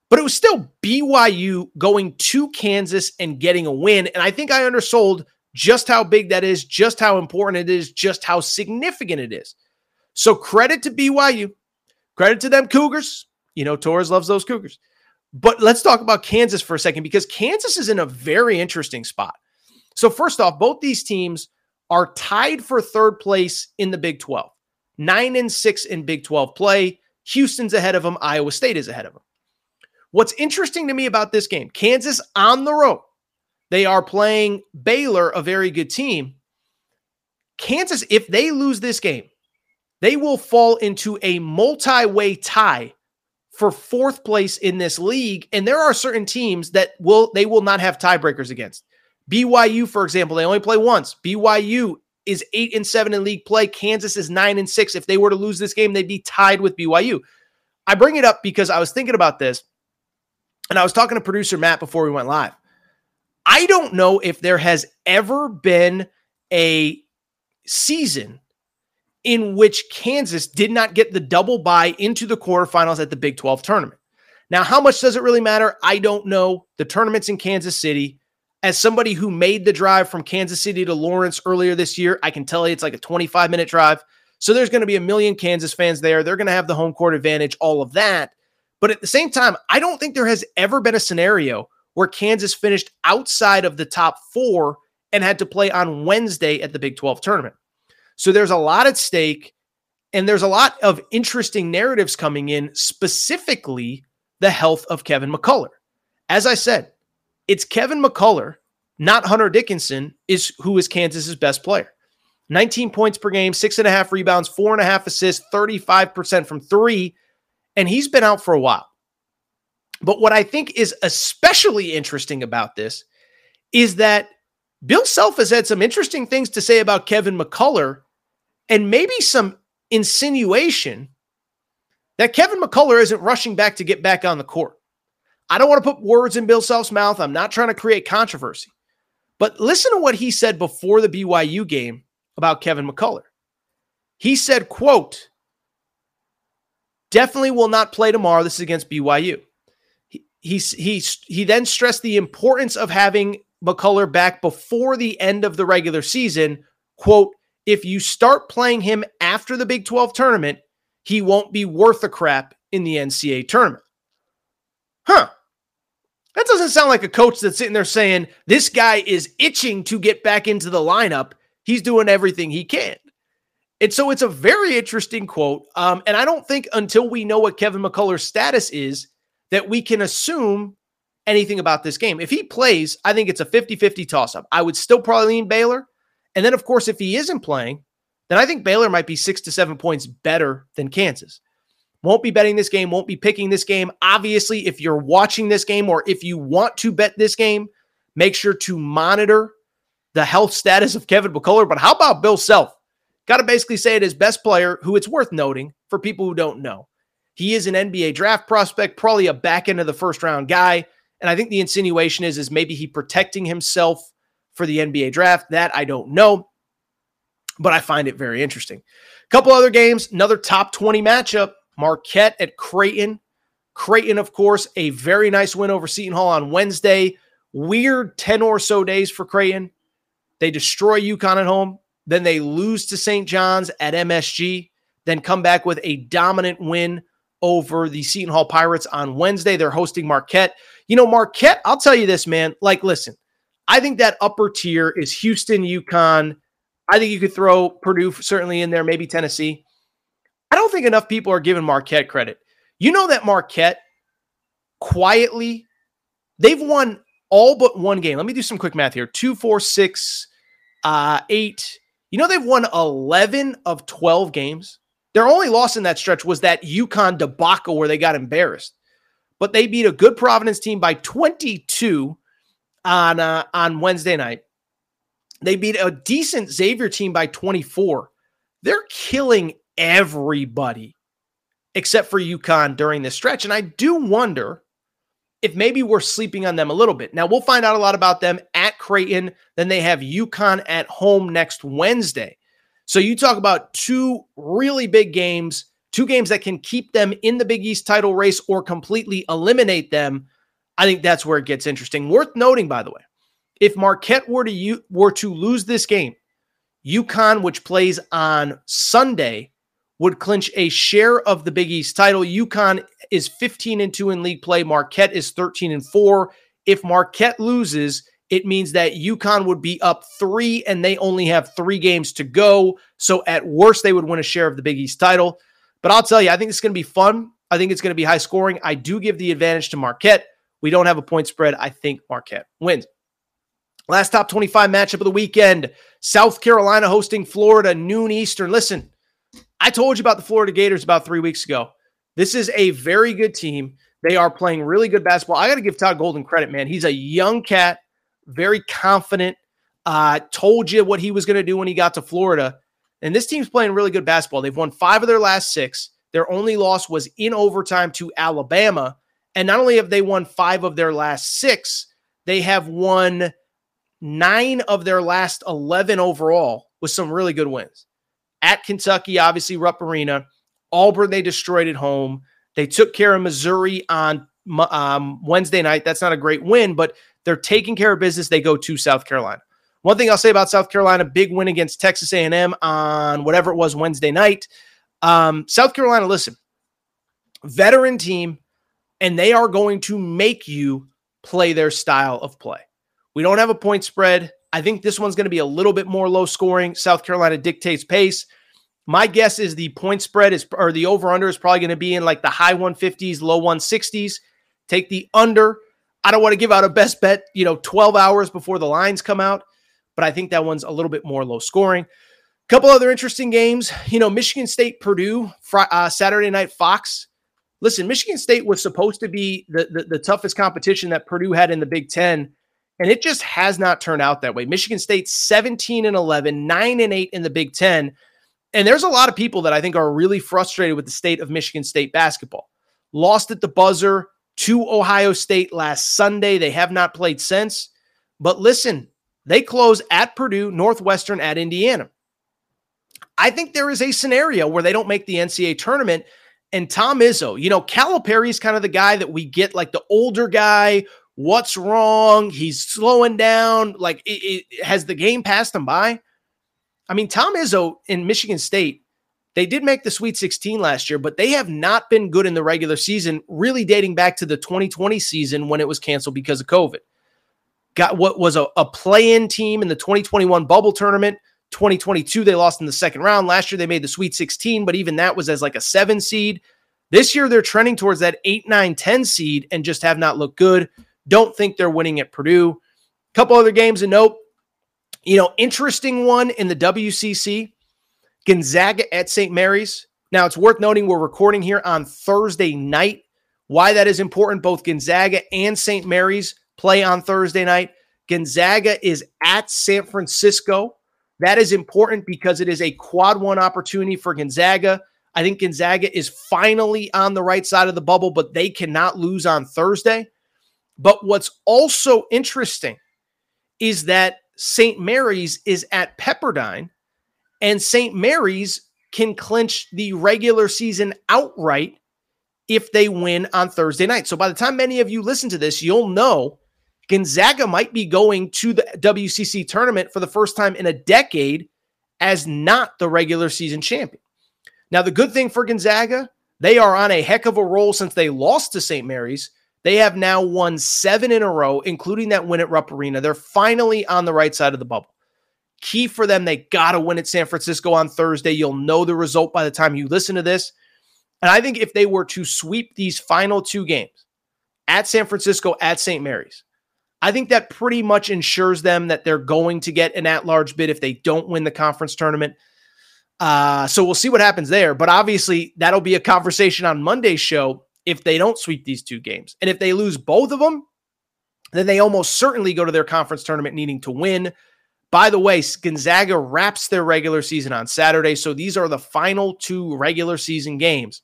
But it was still BYU going to Kansas and getting a win. And I think I undersold just how big that is, just how important it is, just how significant it is. So credit to BYU, credit to them Cougars. You know, Torres loves those Cougars. But let's talk about Kansas for a second because Kansas is in a very interesting spot. So, first off, both these teams are tied for third place in the Big 12, nine and six in Big 12 play. Houston's ahead of them, Iowa State is ahead of them. What's interesting to me about this game, Kansas on the road, they are playing Baylor, a very good team. Kansas, if they lose this game, they will fall into a multi way tie for fourth place in this league. And there are certain teams that will they will not have tiebreakers against. BYU, for example, they only play once. BYU is eight and seven in league play. Kansas is nine and six. If they were to lose this game, they'd be tied with BYU. I bring it up because I was thinking about this, and I was talking to producer Matt before we went live. I don't know if there has ever been a season in which Kansas did not get the double bye into the quarterfinals at the Big 12 tournament. Now, how much does it really matter? I don't know. The tournament's in Kansas City. As somebody who made the drive from Kansas City to Lawrence earlier this year, I can tell you it's like a 25 minute drive. So there's going to be a million Kansas fans there. They're going to have the home court advantage, all of that. But at the same time, I don't think there has ever been a scenario where Kansas finished outside of the top four and had to play on Wednesday at the Big 12 tournament. So there's a lot at stake, and there's a lot of interesting narratives coming in, specifically the health of Kevin McCullar. As I said, it's Kevin McCullar, not Hunter Dickinson, is who is Kansas's best player. 19 points per game, six and a half rebounds, four and a half assists, 35% from three, and he's been out for a while. But what I think is especially interesting about this is that Bill Self has had some interesting things to say about Kevin McCullar and maybe some insinuation that Kevin McCullar isn't rushing back to get back on the court. I don't want to put words in Bill Self's mouth. I'm not trying to create controversy. But listen to what he said before the BYU game about Kevin McCullar. He said, quote, definitely will not play tomorrow. This is against BYU. He, he, he, he then stressed the importance of having McCullar back before the end of the regular season. Quote, if you start playing him after the Big 12 tournament, he won't be worth a crap in the NCAA tournament. Huh. That doesn't sound like a coach that's sitting there saying, this guy is itching to get back into the lineup. He's doing everything he can. And so it's a very interesting quote. Um, and I don't think until we know what Kevin McCullar's status is that we can assume anything about this game. If he plays, I think it's a 50 50 toss up. I would still probably lean Baylor. And then, of course, if he isn't playing, then I think Baylor might be six to seven points better than Kansas. Won't be betting this game, won't be picking this game. Obviously, if you're watching this game or if you want to bet this game, make sure to monitor the health status of Kevin McCullar. But how about Bill Self? Got to basically say it his best player, who it's worth noting for people who don't know. He is an NBA draft prospect, probably a back end of the first round guy. And I think the insinuation is, is maybe he protecting himself for the NBA draft. That I don't know, but I find it very interesting. A couple other games, another top 20 matchup Marquette at Creighton. Creighton, of course, a very nice win over Seton Hall on Wednesday. Weird 10 or so days for Creighton. They destroy UConn at home. Then they lose to St. John's at MSG. Then come back with a dominant win over the Seton Hall Pirates on Wednesday. They're hosting Marquette. You know, Marquette, I'll tell you this, man. Like, listen, I think that upper tier is Houston, UConn. I think you could throw Purdue certainly in there, maybe Tennessee. I don't think enough people are giving Marquette credit. You know that Marquette quietly, they've won all but one game. Let me do some quick math here two, four, six, uh, eight. You know, they've won 11 of 12 games. Their only loss in that stretch was that UConn debacle where they got embarrassed. But they beat a good Providence team by 22 on uh, on Wednesday night. They beat a decent Xavier team by 24. They're killing everybody except for UConn during this stretch. And I do wonder if maybe we're sleeping on them a little bit. Now, we'll find out a lot about them at Creighton. Then they have UConn at home next Wednesday. So you talk about two really big games, two games that can keep them in the Big East title race or completely eliminate them. I think that's where it gets interesting. Worth noting, by the way, if Marquette were to were to lose this game, UConn, which plays on Sunday, would clinch a share of the Big East title. UConn is 15 and 2 in league play. Marquette is 13 and 4. If Marquette loses, it means that UConn would be up three and they only have three games to go. So at worst, they would win a share of the Big East title. But I'll tell you, I think it's going to be fun. I think it's going to be high scoring. I do give the advantage to Marquette. We don't have a point spread. I think Marquette wins. Last top 25 matchup of the weekend South Carolina hosting Florida, noon Eastern. Listen, I told you about the Florida Gators about three weeks ago. This is a very good team. They are playing really good basketball. I got to give Todd Golden credit, man. He's a young cat, very confident. Uh, told you what he was going to do when he got to Florida. And this team's playing really good basketball. They've won five of their last six. Their only loss was in overtime to Alabama. And not only have they won five of their last six, they have won nine of their last 11 overall with some really good wins at Kentucky, obviously Rupp Arena. Auburn, they destroyed at home. They took care of Missouri on um, Wednesday night. That's not a great win, but they're taking care of business. They go to South Carolina. One thing I'll say about South Carolina: big win against Texas A&M on whatever it was Wednesday night. Um, South Carolina, listen, veteran team, and they are going to make you play their style of play. We don't have a point spread. I think this one's going to be a little bit more low scoring. South Carolina dictates pace. My guess is the point spread is or the over under is probably going to be in like the high 150s, low 160s. Take the under. I don't want to give out a best bet, you know, 12 hours before the lines come out, but I think that one's a little bit more low scoring. Couple other interesting games, you know, Michigan State, Purdue, uh, Saturday Night Fox. Listen, Michigan State was supposed to be the, the the toughest competition that Purdue had in the Big Ten and it just has not turned out that way. Michigan State 17 and 11, 9 and 8 in the Big 10. And there's a lot of people that I think are really frustrated with the state of Michigan State basketball. Lost at the buzzer to Ohio State last Sunday. They have not played since. But listen, they close at Purdue, Northwestern at Indiana. I think there is a scenario where they don't make the NCAA tournament. And Tom Izzo, you know, Calipari is kind of the guy that we get, like the older guy What's wrong? He's slowing down. Like, it, it, has the game passed him by? I mean, Tom Izzo in Michigan State, they did make the Sweet 16 last year, but they have not been good in the regular season, really dating back to the 2020 season when it was canceled because of COVID. Got what was a, a play in team in the 2021 bubble tournament. 2022, they lost in the second round. Last year, they made the Sweet 16, but even that was as like a seven seed. This year, they're trending towards that 8, 9, 10 seed and just have not looked good. Don't think they're winning at Purdue. Couple other games to note. You know, interesting one in the WCC Gonzaga at St. Mary's. Now, it's worth noting we're recording here on Thursday night. Why that is important, both Gonzaga and St. Mary's play on Thursday night. Gonzaga is at San Francisco. That is important because it is a quad one opportunity for Gonzaga. I think Gonzaga is finally on the right side of the bubble, but they cannot lose on Thursday. But what's also interesting is that St. Mary's is at Pepperdine, and St. Mary's can clinch the regular season outright if they win on Thursday night. So by the time many of you listen to this, you'll know Gonzaga might be going to the WCC tournament for the first time in a decade as not the regular season champion. Now, the good thing for Gonzaga, they are on a heck of a roll since they lost to St. Mary's. They have now won seven in a row, including that win at Rupp Arena. They're finally on the right side of the bubble. Key for them, they got to win at San Francisco on Thursday. You'll know the result by the time you listen to this. And I think if they were to sweep these final two games at San Francisco, at St. Mary's, I think that pretty much ensures them that they're going to get an at large bid if they don't win the conference tournament. Uh, so we'll see what happens there. But obviously, that'll be a conversation on Monday's show if they don't sweep these two games. And if they lose both of them, then they almost certainly go to their conference tournament needing to win. By the way, Gonzaga wraps their regular season on Saturday. So these are the final two regular season games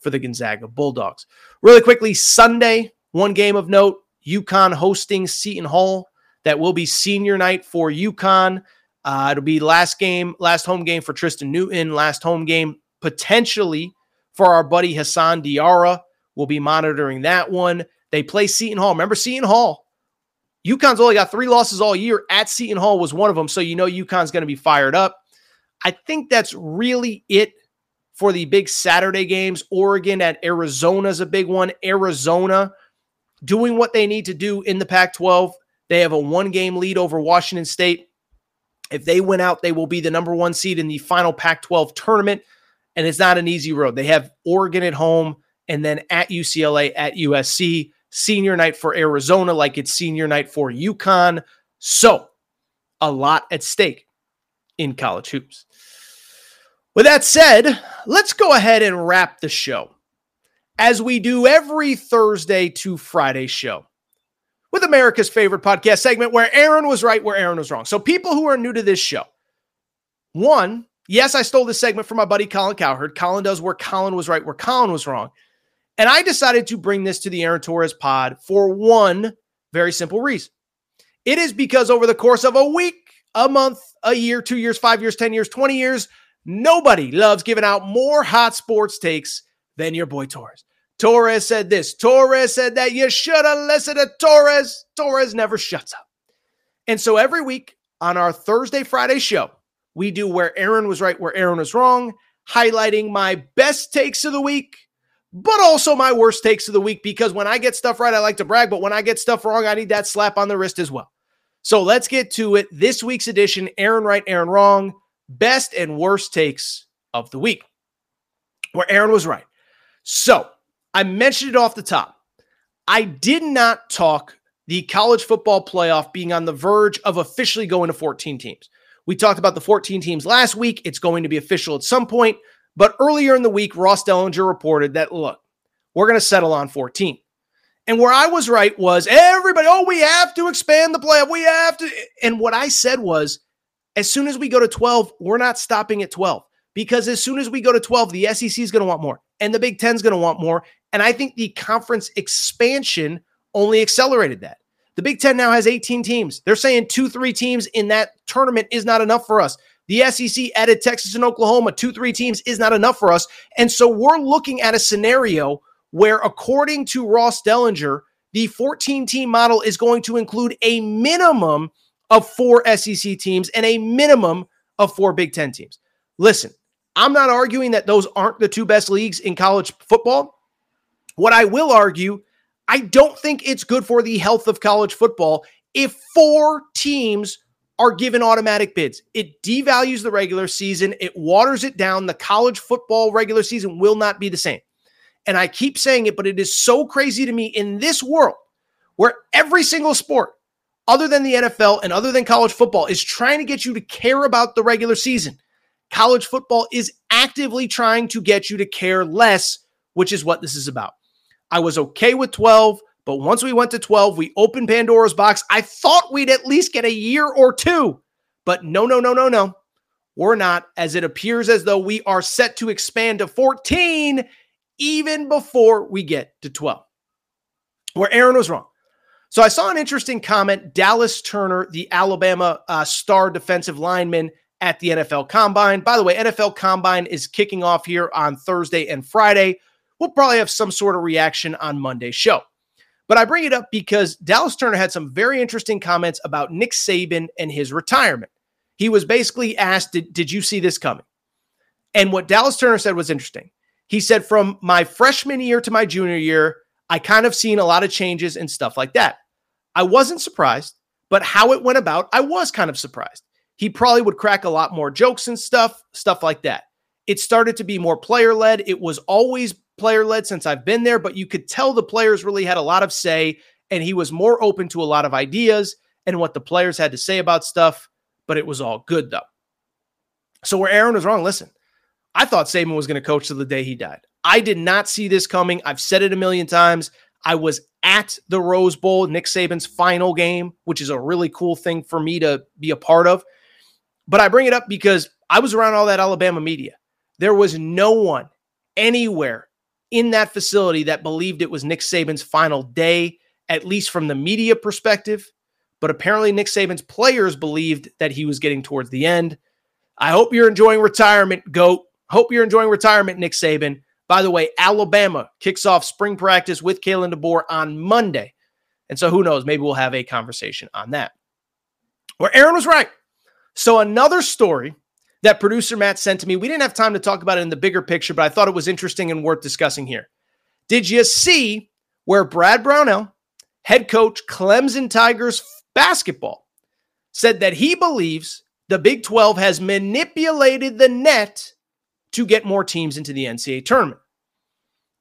for the Gonzaga Bulldogs. Really quickly, Sunday, one game of note UConn hosting Seton Hall. That will be senior night for UConn. Uh, it'll be last game, last home game for Tristan Newton, last home game potentially for our buddy Hassan Diarra. We'll be monitoring that one. They play Seton Hall. Remember Seton Hall? UConn's only got three losses all year. At Seton Hall was one of them. So you know UConn's going to be fired up. I think that's really it for the big Saturday games. Oregon at Arizona is a big one. Arizona doing what they need to do in the Pac 12. They have a one game lead over Washington State. If they win out, they will be the number one seed in the final Pac 12 tournament. And it's not an easy road. They have Oregon at home and then at UCLA, at USC. Senior night for Arizona, like it's senior night for UConn. So, a lot at stake in college hoops. With that said, let's go ahead and wrap the show as we do every Thursday to Friday show with America's favorite podcast segment where Aaron was right, where Aaron was wrong. So, people who are new to this show, one, yes, I stole this segment from my buddy Colin Cowherd. Colin does where Colin was right, where Colin was wrong. And I decided to bring this to the Aaron Torres pod for one very simple reason. It is because over the course of a week, a month, a year, two years, five years, 10 years, 20 years, Nobody loves giving out more hot sports takes than your boy Torres. Torres said this. Torres said that. You should have listened to Torres. Torres never shuts up. And so every week on our Thursday, Friday show, we do where Aaron was right, where Aaron was wrong, highlighting my best takes of the week, but also my worst takes of the week. Because when I get stuff right, I like to brag, but when I get stuff wrong, I need that slap on the wrist as well. So let's get to it. This week's edition Aaron right, Aaron wrong best and worst takes of the week, where Aaron was right. So I mentioned it off the top. I did not talk the college football playoff being on the verge of officially going to 14 teams. We talked about the 14 teams last week. It's going to be official at some point. But earlier in the week, Ross Dellenger reported that, look, we're going to settle on 14. And where I was right was everybody, oh, we have to expand the playoff. We have to. And what I said was, as soon as we go to 12, we're not stopping at 12 because as soon as we go to 12, the SEC is going to want more and the Big 10 is going to want more. And I think the conference expansion only accelerated that. The Big 10 now has 18 teams. They're saying two, three teams in that tournament is not enough for us. The SEC added Texas and Oklahoma, two, three teams is not enough for us. And so we're looking at a scenario where, according to Ross Dellenger, the 14 team model is going to include a minimum of four SEC teams and a minimum of four Big Ten teams. Listen, I'm not arguing that those aren't the two best leagues in college football. What I will argue, I don't think it's good for the health of college football if four teams are given automatic bids. It devalues the regular season, it waters it down. The college football regular season will not be the same. And I keep saying it, but it is so crazy to me in this world where every single sport other than the NFL and other than college football is trying to get you to care about the regular season. College football is actively trying to get you to care less, which is what this is about. I was okay with 12, but once we went to 12, we opened Pandora's box. I thought we'd at least get a year or two, but no, no, no, no, no. We're not, as it appears as though we are set to expand to 14 even before we get to 12. Where Aaron was wrong. So I saw an interesting comment. Dallas Turner, the Alabama uh, star defensive lineman at the NFL Combine. By the way, NFL Combine is kicking off here on Thursday and Friday. We'll probably have some sort of reaction on Monday's show. But I bring it up because Dallas Turner had some very interesting comments about Nick Saban and his retirement. He was basically asked, Did, did you see this coming? And what Dallas Turner said was interesting. He said, From my freshman year to my junior year, I kind of seen a lot of changes and stuff like that. I wasn't surprised, but how it went about, I was kind of surprised. He probably would crack a lot more jokes and stuff, stuff like that. It started to be more player led. It was always player led since I've been there, but you could tell the players really had a lot of say and he was more open to a lot of ideas and what the players had to say about stuff, but it was all good though. So where Aaron was wrong, listen, I thought Saban was going to coach to the day he died. I did not see this coming. I've said it a million times. I was at the Rose Bowl, Nick Saban's final game, which is a really cool thing for me to be a part of. But I bring it up because I was around all that Alabama media. There was no one anywhere in that facility that believed it was Nick Saban's final day, at least from the media perspective. But apparently, Nick Saban's players believed that he was getting towards the end. I hope you're enjoying retirement, GOAT. Hope you're enjoying retirement, Nick Saban. By the way, Alabama kicks off spring practice with Kalen DeBoer on Monday. And so who knows? Maybe we'll have a conversation on that. Where Aaron was right. So another story that producer Matt sent to me, we didn't have time to talk about it in the bigger picture, but I thought it was interesting and worth discussing here. Did you see where Brad Brownell, head coach Clemson Tigers basketball, said that he believes the Big 12 has manipulated the net to get more teams into the NCAA tournament.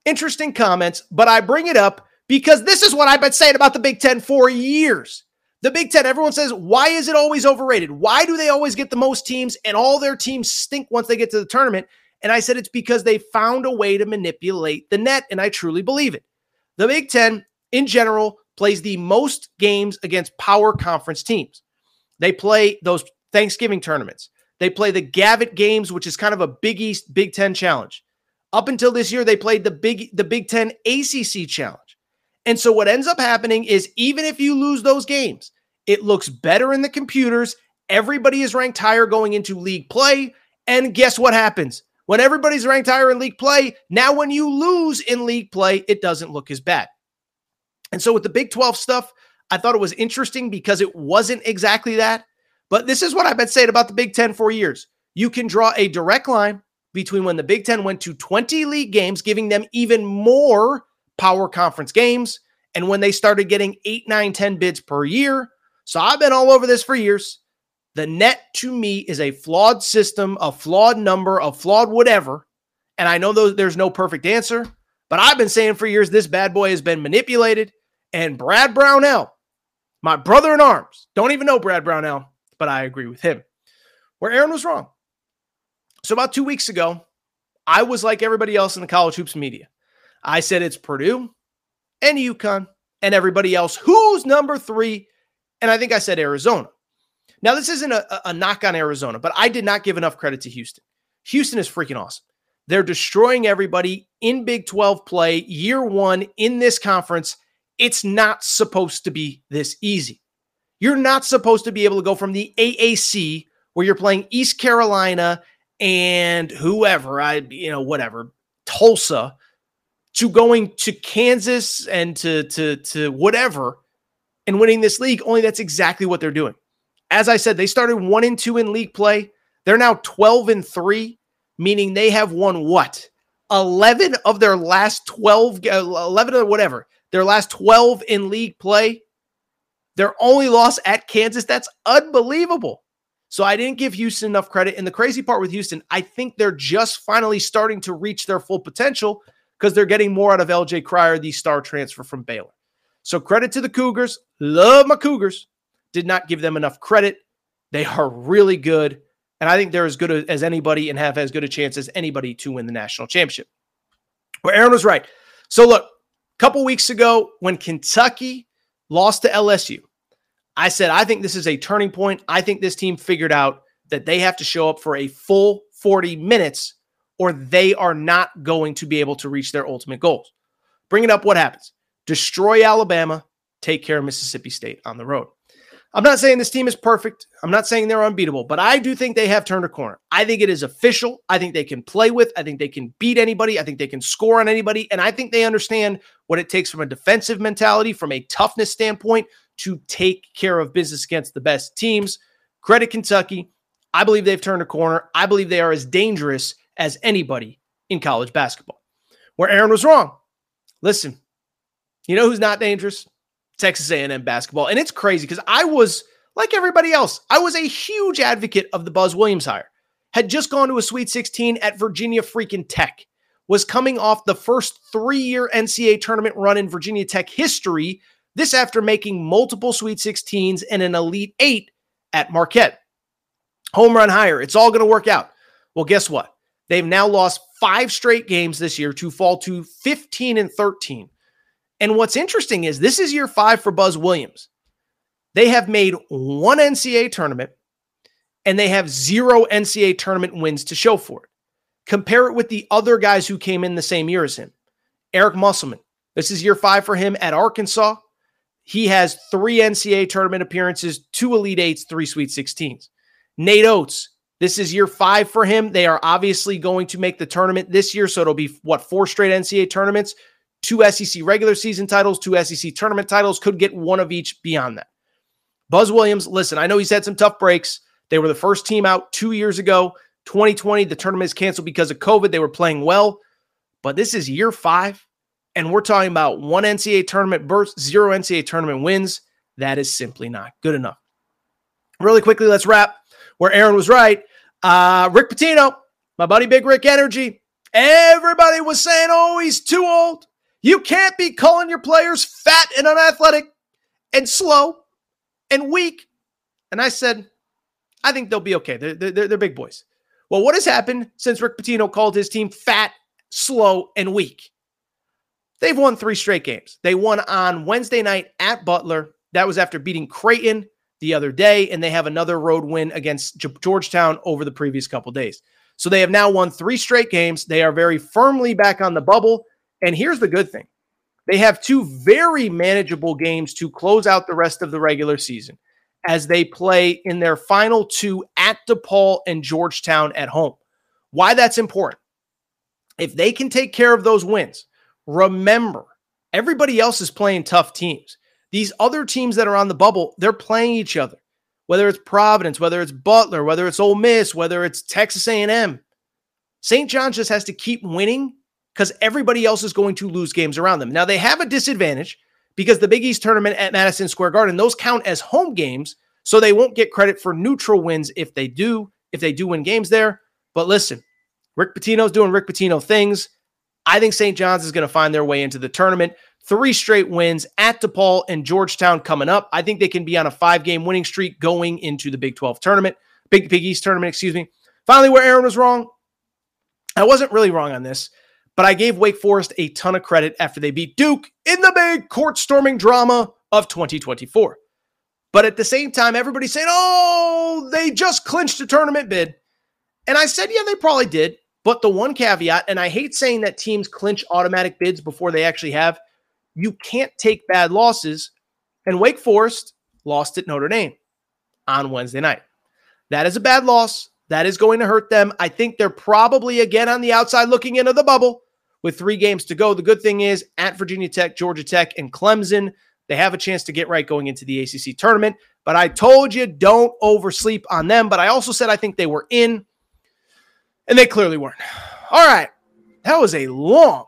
Interesting comments, but I bring it up because this is what I've been saying about the Big Ten for years. The Big Ten, everyone says, why is it always overrated? Why do they always get the most teams and all their teams stink once they get to the tournament? And I said it's because they found a way to manipulate the net, and I truly believe it. The Big Ten, in general, plays the most games against power conference teams. They play those Thanksgiving tournaments. They play the Gavitt games, which is kind of a Big East Big Ten challenge. Up until this year, they played the Big the Big Ten ACC challenge. And so what ends up happening is even if you lose those games, it looks better in the computers. Everybody is ranked higher going into league play. And guess what happens? When everybody's ranked higher in league play, now when you lose in league play, it doesn't look as bad. And so with the Big 12 stuff, I thought it was interesting because it wasn't exactly that. But this is what I've been saying about the Big Ten for years. You can draw a direct line between when the Big Ten went to 20 league games, giving them even more power conference games, and when they started getting 8, 9, 10 bids per year. So I've been all over this for years. The net to me is a flawed system, a flawed number, a flawed whatever. And I know there's no perfect answer, but I've been saying for years this bad boy has been manipulated. And Brad Brownell, my brother in arms, don't even know Brad Brownell, but I agree with him. Where Aaron was wrong. So about two weeks ago, I was like everybody else in the college hoops media. I said it's Purdue and UConn and everybody else. Who's number three? And I think I said Arizona. Now, this isn't a, a knock on Arizona, but I did not give enough credit to Houston. Houston is freaking awesome. They're destroying everybody in Big 12 play, year one in this conference. It's not supposed to be this easy. You're not supposed to be able to go from the AAC where you're playing East Carolina and whoever, I you know whatever, Tulsa to going to Kansas and to to to whatever and winning this league. Only that's exactly what they're doing. As I said, they started 1 and 2 in league play. They're now 12 and 3, meaning they have won what? 11 of their last 12 uh, 11 or whatever. Their last 12 in league play their only loss at Kansas, that's unbelievable. So I didn't give Houston enough credit. And the crazy part with Houston, I think they're just finally starting to reach their full potential because they're getting more out of LJ Cryer, the star transfer from Baylor. So credit to the Cougars. Love my Cougars. Did not give them enough credit. They are really good. And I think they're as good as anybody and have as good a chance as anybody to win the national championship. Where Aaron was right. So look, a couple weeks ago when Kentucky lost to LSU, I said, I think this is a turning point. I think this team figured out that they have to show up for a full 40 minutes or they are not going to be able to reach their ultimate goals. Bring it up what happens destroy Alabama, take care of Mississippi State on the road. I'm not saying this team is perfect. I'm not saying they're unbeatable, but I do think they have turned a corner. I think it is official. I think they can play with. I think they can beat anybody. I think they can score on anybody. And I think they understand what it takes from a defensive mentality, from a toughness standpoint, to take care of business against the best teams. Credit Kentucky. I believe they've turned a corner. I believe they are as dangerous as anybody in college basketball. Where Aaron was wrong. Listen, you know who's not dangerous? Texas A&M basketball. And it's crazy because I was like everybody else, I was a huge advocate of the Buzz Williams hire. Had just gone to a Sweet 16 at Virginia freaking Tech. Was coming off the first 3-year NCAA tournament run in Virginia Tech history. This after making multiple Sweet 16s and an Elite 8 at Marquette. Home run hire. It's all going to work out. Well, guess what? They've now lost 5 straight games this year to fall to 15 and 13 and what's interesting is this is year five for Buzz Williams. They have made one NCAA tournament and they have zero NCAA tournament wins to show for it. Compare it with the other guys who came in the same year as him. Eric Musselman. This is year five for him at Arkansas. He has three NCAA tournament appearances, two Elite Eights, three Sweet 16s. Nate Oats. This is year five for him. They are obviously going to make the tournament this year. So it'll be what, four straight NCAA tournaments two SEC regular season titles, two SEC tournament titles, could get one of each beyond that. Buzz Williams, listen, I know he's had some tough breaks. They were the first team out two years ago. 2020, the tournament is canceled because of COVID. They were playing well, but this is year five, and we're talking about one NCAA tournament burst, zero NCAA tournament wins. That is simply not good enough. Really quickly, let's wrap where Aaron was right. Uh, Rick Pitino, my buddy Big Rick Energy. Everybody was saying, oh, he's too old. You can't be calling your players fat and unathletic and slow and weak. And I said, I think they'll be okay. They're, they're, they're big boys. Well, what has happened since Rick Pitino called his team fat, slow, and weak? They've won three straight games. They won on Wednesday night at Butler. That was after beating Creighton the other day, and they have another road win against Georgetown over the previous couple days. So they have now won three straight games. They are very firmly back on the bubble. And here's the good thing they have two very manageable games to close out the rest of the regular season as they play in their final two at DePaul and Georgetown at home. Why that's important. If they can take care of those wins, remember, everybody else is playing tough teams. These other teams that are on the bubble, they're playing each other. Whether it's Providence, whether it's Butler, whether it's Ole Miss, whether it's Texas A&M. St. John's just has to keep winning because everybody else is going to lose games around them. Now, they have a disadvantage because the Big East tournament at Madison Square Garden, those count as home games, so they won't get credit for neutral wins if they do, if they do win games there. But listen, Rick Pitino's doing Rick Pitino things. I think St. John's is going to find their way into the tournament. Three straight wins at DePaul and Georgetown coming up. I think they can be on a five game winning streak going into the Big 12 tournament, Big Big East tournament, excuse me. Finally, where Aaron was wrong, I wasn't really wrong on this. But I gave Wake Forest a ton of credit after they beat Duke in the big court storming drama of 2024. But at the same time, everybody's saying, oh, they just clinched a tournament bid. And I said, yeah, they probably did. But the one caveat, and I hate saying that teams clinch automatic bids before they actually have, you can't take bad losses. And Wake Forest lost at Notre Dame on Wednesday night. That is a bad loss. That is going to hurt them. I think they're probably again on the outside looking into the bubble with three games to go. The good thing is at Virginia Tech, Georgia Tech, and Clemson, they have a chance to get right going into the ACC tournament. But I told you don't oversleep on them. But I also said I think they were in, and they clearly weren't. All right. That was a long,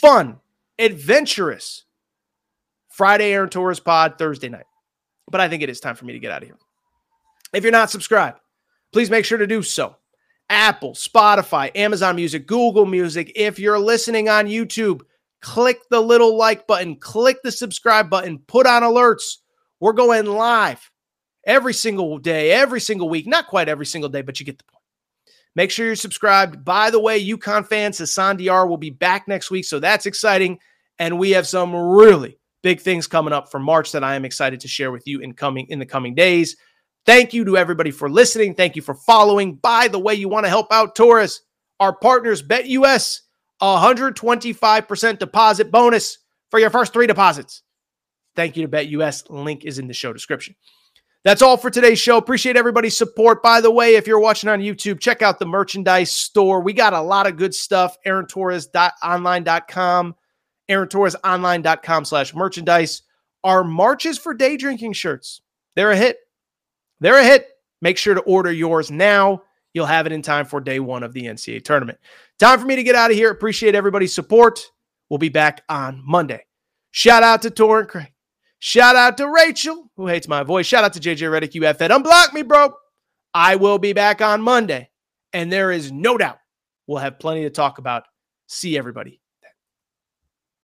fun, adventurous Friday Aaron Torres pod Thursday night. But I think it is time for me to get out of here. If you're not subscribed, please make sure to do so. Apple, Spotify, Amazon Music, Google Music. If you're listening on YouTube, click the little like button, click the subscribe button, put on alerts. We're going live every single day, every single week. Not quite every single day, but you get the point. Make sure you're subscribed. By the way, UConn fans, Hassan Diar will be back next week, so that's exciting. And we have some really big things coming up for March that I am excited to share with you in coming in the coming days. Thank you to everybody for listening. Thank you for following. By the way, you want to help out Torres, our partners, BetUS, 125% deposit bonus for your first three deposits. Thank you to BetUS. Link is in the show description. That's all for today's show. Appreciate everybody's support. By the way, if you're watching on YouTube, check out the merchandise store. We got a lot of good stuff. AaronTorres.online.com, AaronTorresOnline.com slash merchandise. Our marches for day drinking shirts. They're a hit. They're a hit. Make sure to order yours now. You'll have it in time for day one of the NCAA tournament. Time for me to get out of here. Appreciate everybody's support. We'll be back on Monday. Shout out to Torrent Craig. Shout out to Rachel, who hates my voice. Shout out to JJ Redick. You. Unblock me, bro. I will be back on Monday. And there is no doubt we'll have plenty to talk about. See everybody